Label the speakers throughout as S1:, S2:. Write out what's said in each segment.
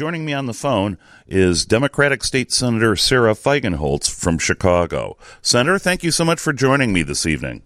S1: Joining me on the phone is Democratic State Senator Sara Feigenholtz from Chicago. Senator, thank you so much for joining me this evening.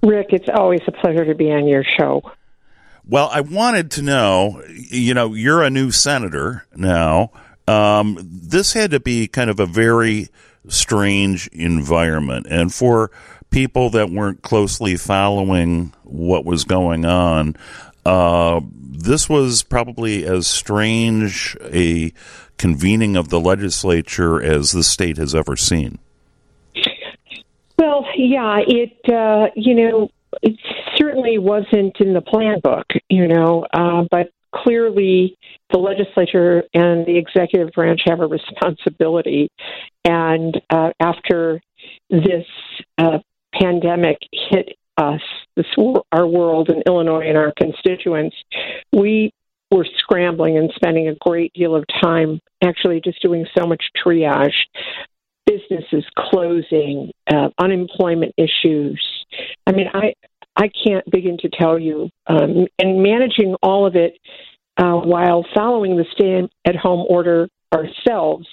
S2: Rick, it's always a pleasure to be on your show.
S1: Well, I wanted to know you know, you're a new senator now. Um, this had to be kind of a very strange environment. And for people that weren't closely following what was going on, uh, this was probably as strange a convening of the legislature as the state has ever seen.
S2: Well, yeah, it uh, you know it certainly wasn't in the plan book, you know, uh, but clearly the legislature and the executive branch have a responsibility, and uh, after this uh, pandemic hit us, our world in Illinois and our constituents, we were scrambling and spending a great deal of time actually just doing so much triage. Businesses closing, uh, unemployment issues. I mean, I I can't begin to tell you. Um, and managing all of it uh, while following the stay-at-home order ourselves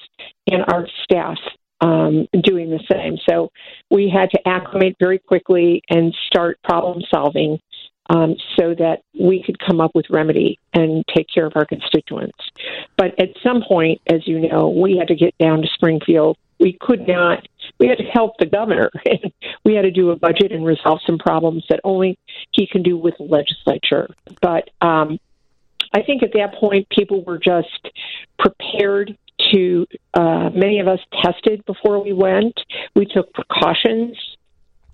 S2: and our staff um, doing the same. So we had to acclimate very quickly and start problem solving um, so that we could come up with remedy and take care of our constituents. But at some point, as you know, we had to get down to Springfield. We could not. We had to help the governor. we had to do a budget and resolve some problems that only he can do with the legislature. But um, I think at that point, people were just prepared to uh, many of us tested before we went. We took precautions.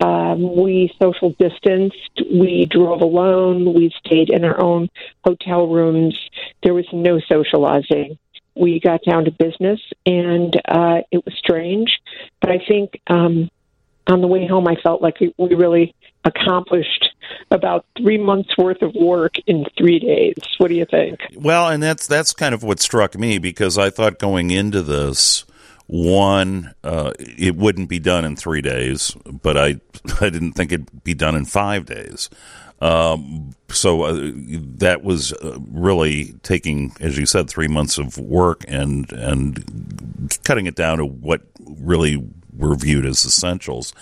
S2: Um, we social distanced. We drove alone. We stayed in our own hotel rooms. There was no socializing. We got down to business, and uh, it was strange. But I think um, on the way home, I felt like we really accomplished about three months worth of work in three days. What do you think?
S1: Well, and that's that's kind of what struck me because I thought going into this, one, uh, it wouldn't be done in three days, but I I didn't think it'd be done in five days. Um, so uh, that was uh, really taking, as you said, three months of work and and cutting it down to what really were viewed as essentials,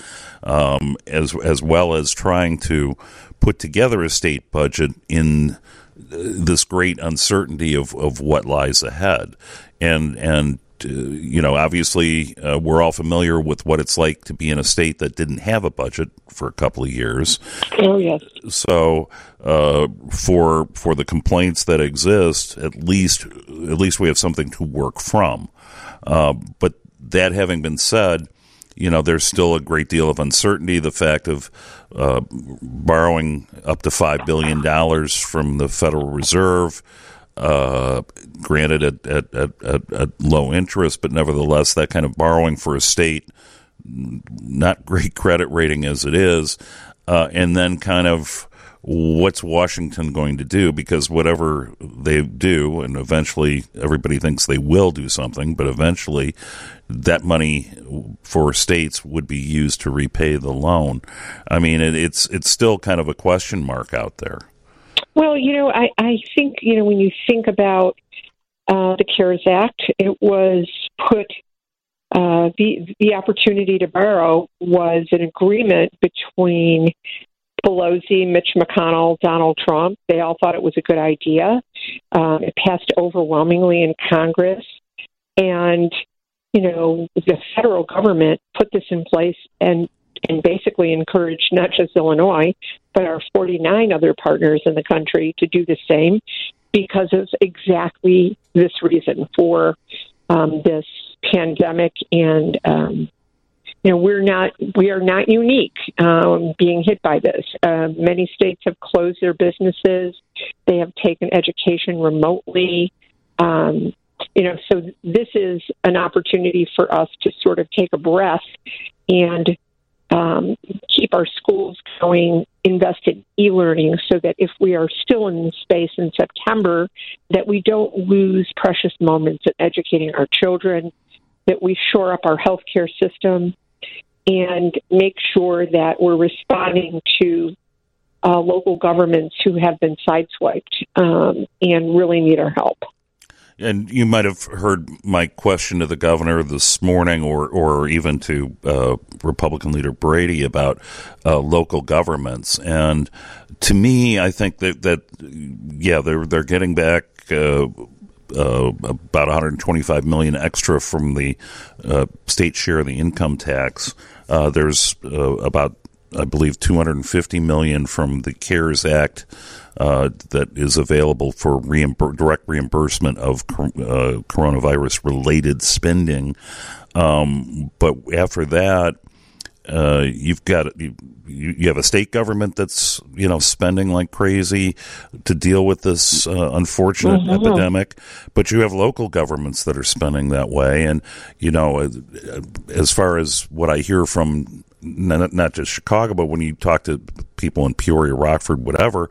S1: um, as as well as trying to put together a state budget in this great uncertainty of, of what lies ahead, and and uh, you know, obviously, uh, we're all familiar with what it's like to be in a state that didn't have a budget for a couple of years.
S2: Oh yes.
S1: So, uh, for for the complaints that exist, at least at least we have something to work from. Uh, but that having been said, you know, there's still a great deal of uncertainty. The fact of uh, borrowing up to $5 billion from the Federal Reserve, uh, granted at, at, at, at, low interest, but nevertheless, that kind of borrowing for a state, not great credit rating as it is, uh, and then kind of what's Washington going to do? Because whatever they do, and eventually everybody thinks they will do something, but eventually that money for states would be used to repay the loan. I mean, it, it's it's still kind of a question mark out there.
S2: Well, you know, I, I think you know when you think about uh, the CARES Act, it was put uh, the the opportunity to borrow was an agreement between Pelosi, Mitch McConnell, Donald Trump. They all thought it was a good idea. Um, it passed overwhelmingly in Congress, and you know the federal government put this in place and and basically encouraged not just Illinois but our 49 other partners in the country to do the same because of exactly this reason for um, this pandemic and um, you know we're not we are not unique um, being hit by this. Uh, many states have closed their businesses. They have taken education remotely. Um, you know, so this is an opportunity for us to sort of take a breath and um, keep our schools going, invest in e-learning, so that if we are still in space in September, that we don't lose precious moments in educating our children, that we shore up our healthcare system, and make sure that we're responding to uh, local governments who have been sideswiped um, and really need our help.
S1: And you might have heard my question to the governor this morning, or or even to uh, Republican leader Brady about uh, local governments. And to me, I think that that yeah, they're they're getting back. Uh, uh, about 125 million extra from the uh, state share of the income tax. Uh, there's uh, about, I believe, 250 million from the CARES Act uh, that is available for reimbur- direct reimbursement of uh, coronavirus related spending. Um, but after that, uh, you've got you, you, have a state government that's you know spending like crazy to deal with this uh, unfortunate mm-hmm. epidemic, but you have local governments that are spending that way. And you know, uh, as far as what I hear from not, not just Chicago, but when you talk to people in Peoria, Rockford, whatever,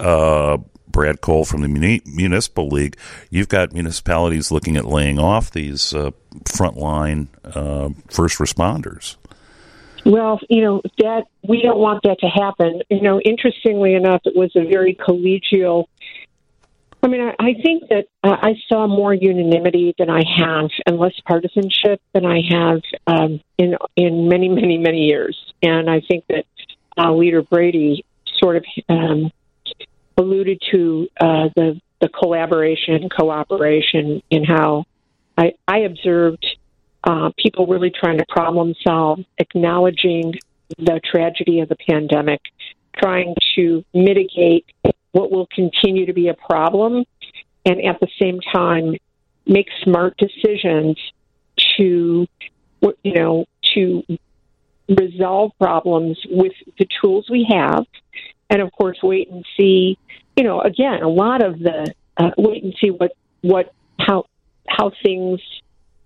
S1: uh, Brad Cole from the Muni- Municipal League, you've got municipalities looking at laying off these uh, frontline uh, first responders.
S2: Well, you know that we don't want that to happen. You know, interestingly enough, it was a very collegial. I mean, I, I think that uh, I saw more unanimity than I have, and less partisanship than I have um, in in many, many, many years. And I think that uh, Leader Brady sort of um, alluded to uh, the the collaboration, cooperation, in how I, I observed uh, people really trying to problem solve, acknowledging the tragedy of the pandemic, trying to mitigate what will continue to be a problem, and at the same time make smart decisions to, you know, to resolve problems with the tools we have, and of course wait and see you know, again, a lot of the uh, wait and see what what how how things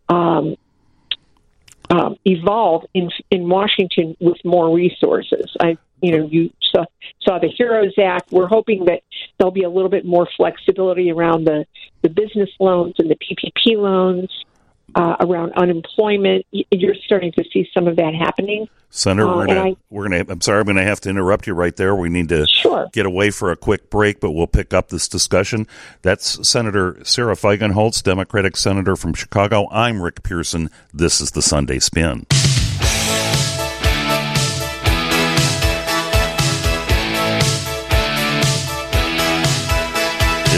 S2: um, um, evolve in in Washington with more resources. I you know you saw saw the Heroes Act. We're hoping that there'll be a little bit more flexibility around the the business loans and the PPP loans uh, around unemployment. You're starting to see some of that happening.
S1: Senator, uh, we're gonna, I, we're gonna. I'm sorry, I'm gonna have to interrupt you right there. We need to
S2: sure.
S1: get away for a quick break, but we'll pick up this discussion. That's Senator Sara Feigenholtz, Democratic senator from Chicago. I'm Rick Pearson. This is the Sunday Spin.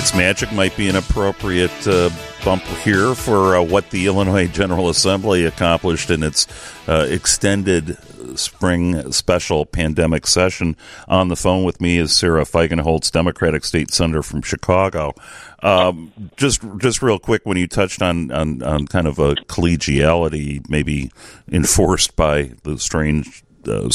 S1: Its magic might be an appropriate uh, bump here for uh, what the Illinois General Assembly accomplished in its uh, extended spring special pandemic session. On the phone with me is Sara Feigenholtz, Democratic State Senator from Chicago. Um, just, just real quick, when you touched on, on, on kind of a collegiality, maybe enforced by the strange uh,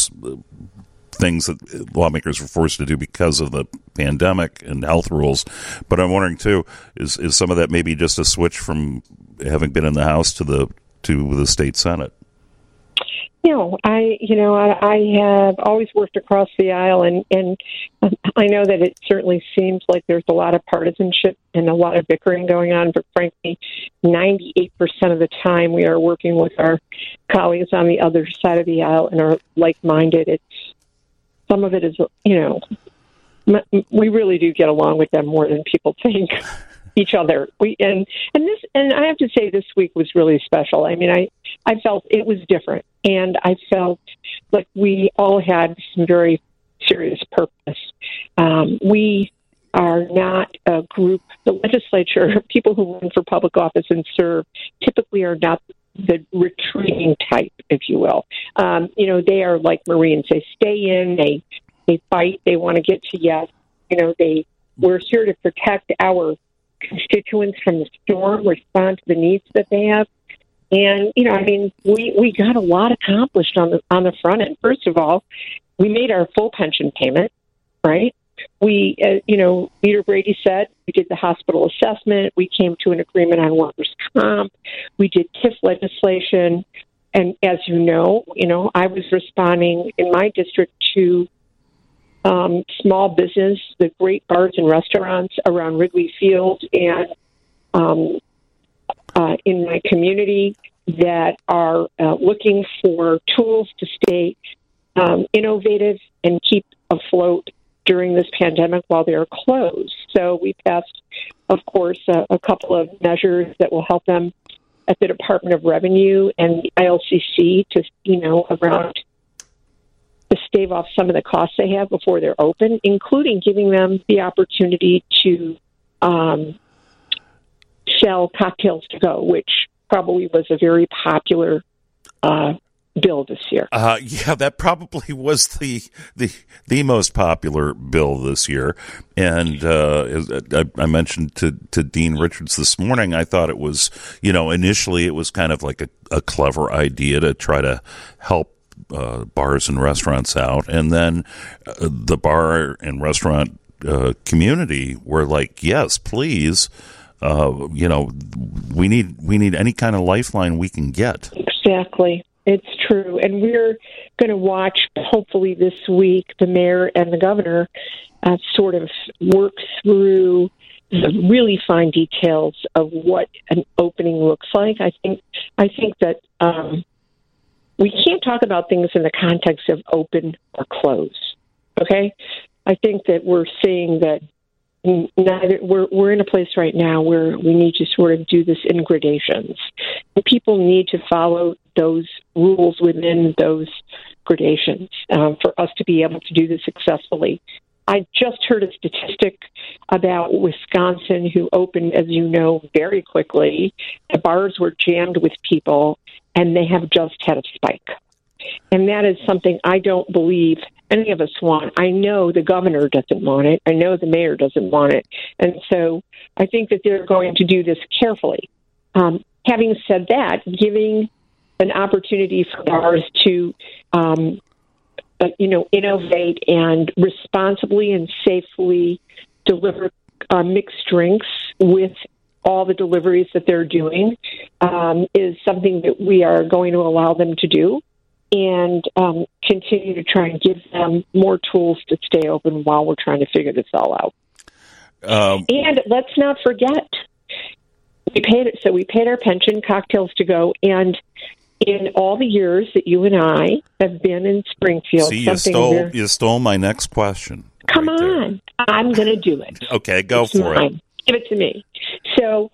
S1: things that lawmakers were forced to do because of the pandemic and health rules. But I'm wondering too, is is some of that maybe just a switch from having been in the House to the to the state Senate?
S2: No, I you know I, I have always worked across the aisle, and and I know that it certainly seems like there's a lot of partisanship and a lot of bickering going on. But frankly, 98 percent of the time we are working with our colleagues on the other side of the aisle and are like-minded. It's some of it is, you know, we really do get along with them more than people think. each other. We and and this and I have to say this week was really special. I mean, I I felt it was different, and I felt like we all had some very serious purpose. Um, we are not a group. The legislature, people who run for public office and serve, typically are not the retreating type, if you will. Um, you know, they are like Marines. They stay in, they they fight, they want to get to yes. You know, they we're here to protect our constituents from the storm, respond to the needs that they have. And you know, I mean, we we got a lot accomplished on the on the front end. First of all, we made our full pension payment, right? We, uh, you know, Leader Brady said we did the hospital assessment. We came to an agreement on workers' comp. We did TIF legislation, and as you know, you know, I was responding in my district to um, small business, the great bars and restaurants around Wrigley Field and um, uh, in my community that are uh, looking for tools to stay um, innovative and keep afloat during this pandemic while they are closed. So we passed, of course, a, a couple of measures that will help them at the Department of Revenue and the ILCC to, you know, around to stave off some of the costs they have before they're open, including giving them the opportunity to um, sell cocktails to go, which probably was a very popular uh, bill this year.
S1: Uh, yeah, that probably was the the the most popular bill this year. And uh, I, I, mentioned to to Dean Richards this morning, I thought it was you know initially it was kind of like a, a clever idea to try to help. Uh, bars and restaurants out, and then uh, the bar and restaurant uh, community were like, "Yes, please." Uh, you know, we need we need any kind of lifeline we can get.
S2: Exactly. It's true. And we're going to watch, hopefully, this week, the mayor and the governor uh, sort of work through the really fine details of what an opening looks like. I think I think that um, we can't talk about things in the context of open or close. Okay, I think that we're seeing that neither we're we're in a place right now where we need to sort of do this in gradations. And people need to follow those rules within those gradations um, for us to be able to do this successfully. I just heard a statistic about Wisconsin, who opened, as you know, very quickly. The bars were jammed with people, and they have just had a spike. And that is something I don't believe any of us want. I know the governor doesn't want it. I know the mayor doesn't want it. And so I think that they're going to do this carefully. Um, having said that, giving an opportunity for bars to, um, uh, you know, innovate and responsibly and safely deliver uh, mixed drinks with all the deliveries that they're doing um, is something that we are going to allow them to do and um, continue to try and give them more tools to stay open while we're trying to figure this all out. Um, and let's not forget, we paid it. So we paid our pension, cocktails to go, and in all the years that you and I have been in Springfield,
S1: see, you stole you stole my next question.
S2: Come right on, there. I'm going to do it.
S1: okay, go
S2: it's
S1: for
S2: mine. it. Give it to me. So,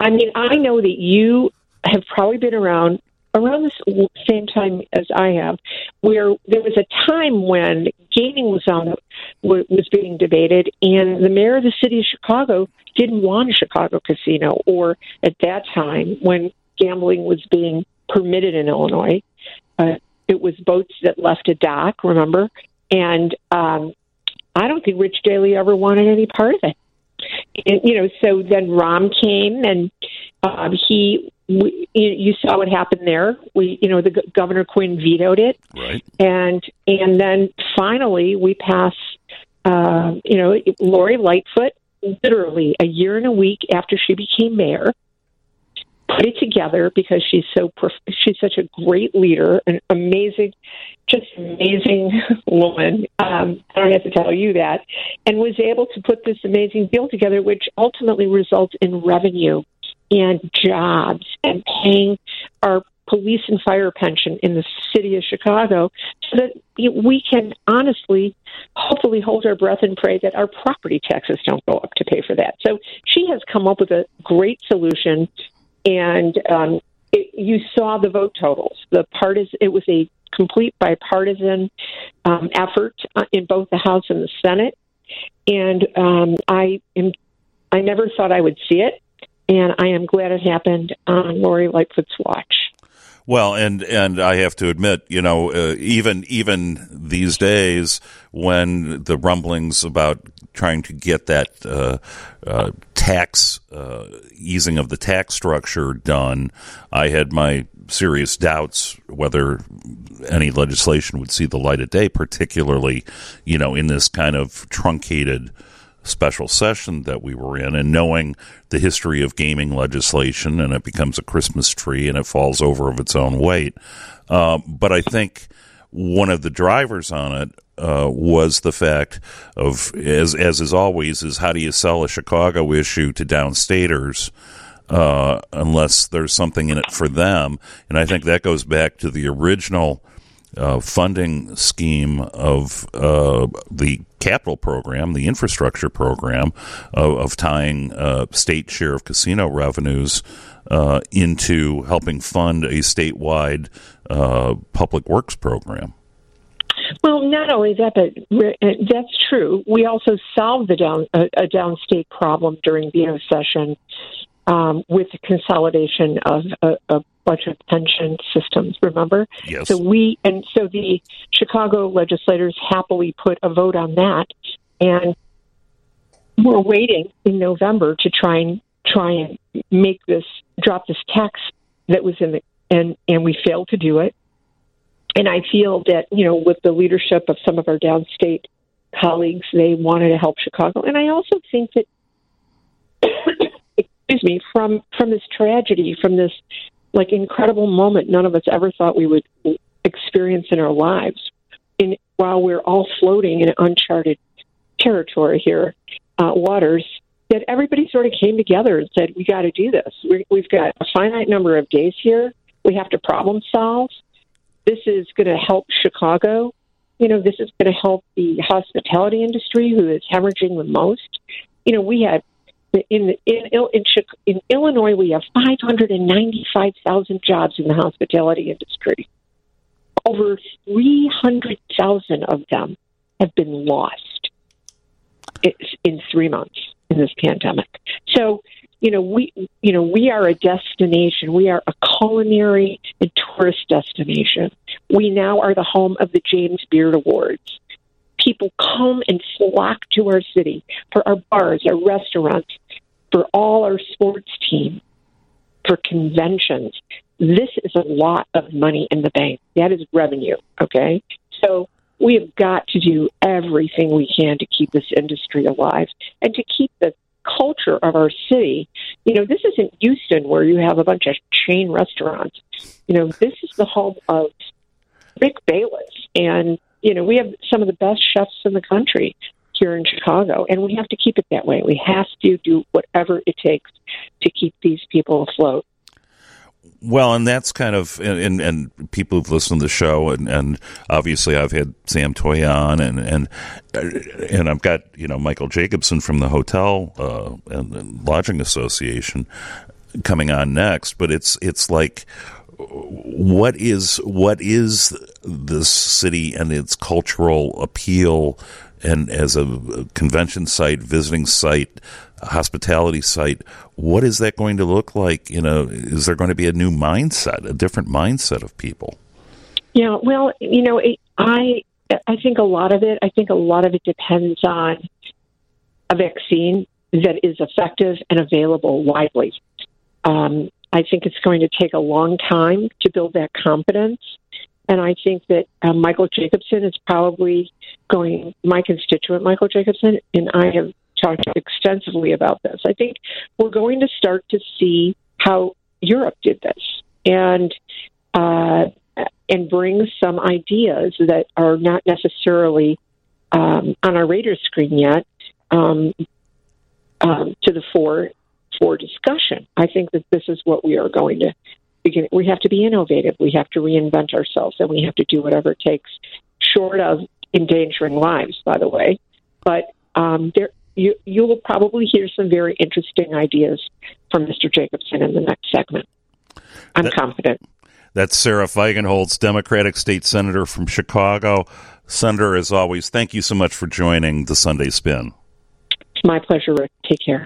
S2: I mean, I know that you have probably been around around the same time as I have, where there was a time when gaming was on was being debated, and the mayor of the city of Chicago didn't want a Chicago casino, or at that time when gambling was being permitted in Illinois, uh, it was boats that left a dock. Remember, and um, I don't think Rich Daley ever wanted any part of it. And, you know, so then Rahm came and um, he we, you saw what happened there. We, you know, the Governor Quinn vetoed it,
S1: right?
S2: And and then finally we pass. Uh, you know, Lori Lightfoot, literally a year and a week after she became mayor, put it together because she's so prof- she's such a great leader, an amazing, just amazing woman. Um, I don't have to tell you that, and was able to put this amazing deal together, which ultimately results in revenue and jobs and paying our police and fire pension in the city of Chicago so that we can honestly, hopefully, hold our breath and pray that our property taxes don't go up to pay for that. So she has come up with a great solution, and um, it, you saw the vote totals. The part is it was a complete bipartisan um, effort uh, in both the House and the Senate, and um, I am. I never thought I would see it and I am glad it happened on Lori Lightfoot's watch.
S1: Well, and and I have to admit, you know, uh, even even these days, when the rumblings about trying to get that uh, uh, tax uh, easing of the tax structure done, I had my serious doubts whether any legislation would see the light of day, particularly, you know, in this kind of truncated special session that we were in and knowing the history of gaming legislation and it becomes a Christmas tree and it falls over of its own weight. Uh, but I think one of the drivers on it uh, was the fact of, as, as is always, is how do you sell a Chicago issue to downstaters? Uh, unless there's something in it for them. And I think that goes back to the original uh, funding scheme of uh, the capital program, the infrastructure program of, of tying uh, state share of casino revenues uh, into helping fund a statewide uh, public works program.
S2: Well, not only that, but uh, that's true. We also solved the down a, a downstate problem during the session um, with the consolidation of a, a bunch of pension systems. Remember?
S1: Yes.
S2: So we and so the Chicago legislators happily put a vote on that, and we're waiting in November to try and try and make this drop this tax that was in the and and we failed to do it. And I feel that you know with the leadership of some of our downstate colleagues, they wanted to help Chicago, and I also think that. excuse me from from this tragedy from this like incredible moment none of us ever thought we would experience in our lives in while we're all floating in uncharted territory here uh, waters that everybody sort of came together and said we got to do this. We we've got a finite number of days here. We have to problem solve. This is going to help chicago. You know this is going to help the hospitality industry who is hemorrhaging the most. You know we had in in in, in Illinois, we have 595,000 jobs in the hospitality industry. Over 300,000 of them have been lost in three months in this pandemic. So, you know, we you know we are a destination. We are a culinary and tourist destination. We now are the home of the James Beard Awards people come and flock to our city for our bars, our restaurants, for all our sports teams, for conventions. This is a lot of money in the bank. That is revenue, okay? So we have got to do everything we can to keep this industry alive and to keep the culture of our city. You know, this isn't Houston where you have a bunch of chain restaurants. You know, this is the home of Rick Bayless and you know, we have some of the best chefs in the country here in Chicago, and we have to keep it that way. We have to do whatever it takes to keep these people afloat.
S1: Well, and that's kind of and, and people who've listened to the show, and, and obviously I've had Sam Toia on, and and and I've got you know Michael Jacobson from the Hotel uh, and Lodging Association coming on next. But it's it's like what is what is this city and its cultural appeal and as a convention site, visiting site, hospitality site, what is that going to look like? You know, is there going to be a new mindset, a different mindset of people?
S2: Yeah, well, you know, I I think a lot of it. I think a lot of it depends on a vaccine that is effective and available widely. Um, I think it's going to take a long time to build that confidence. And I think that uh, Michael Jacobson is probably going, my constituent, Michael Jacobson, and I have talked extensively about this. I think we're going to start to see how Europe did this and, uh, and bring some ideas that are not necessarily um, on our radar screen yet um, um, to the fore for discussion. I think that this is what we are going to begin. We have to be innovative. We have to reinvent ourselves, and we have to do whatever it takes, short of endangering lives, by the way. But um, there, you you will probably hear some very interesting ideas from Mr. Jacobson in the next segment. I'm that, confident.
S1: That's Sara Feigenholtz, Democratic State Senator from Chicago. Senator, as always, thank you so much for joining the Sunday Spin.
S2: It's my pleasure, Rick. Take care.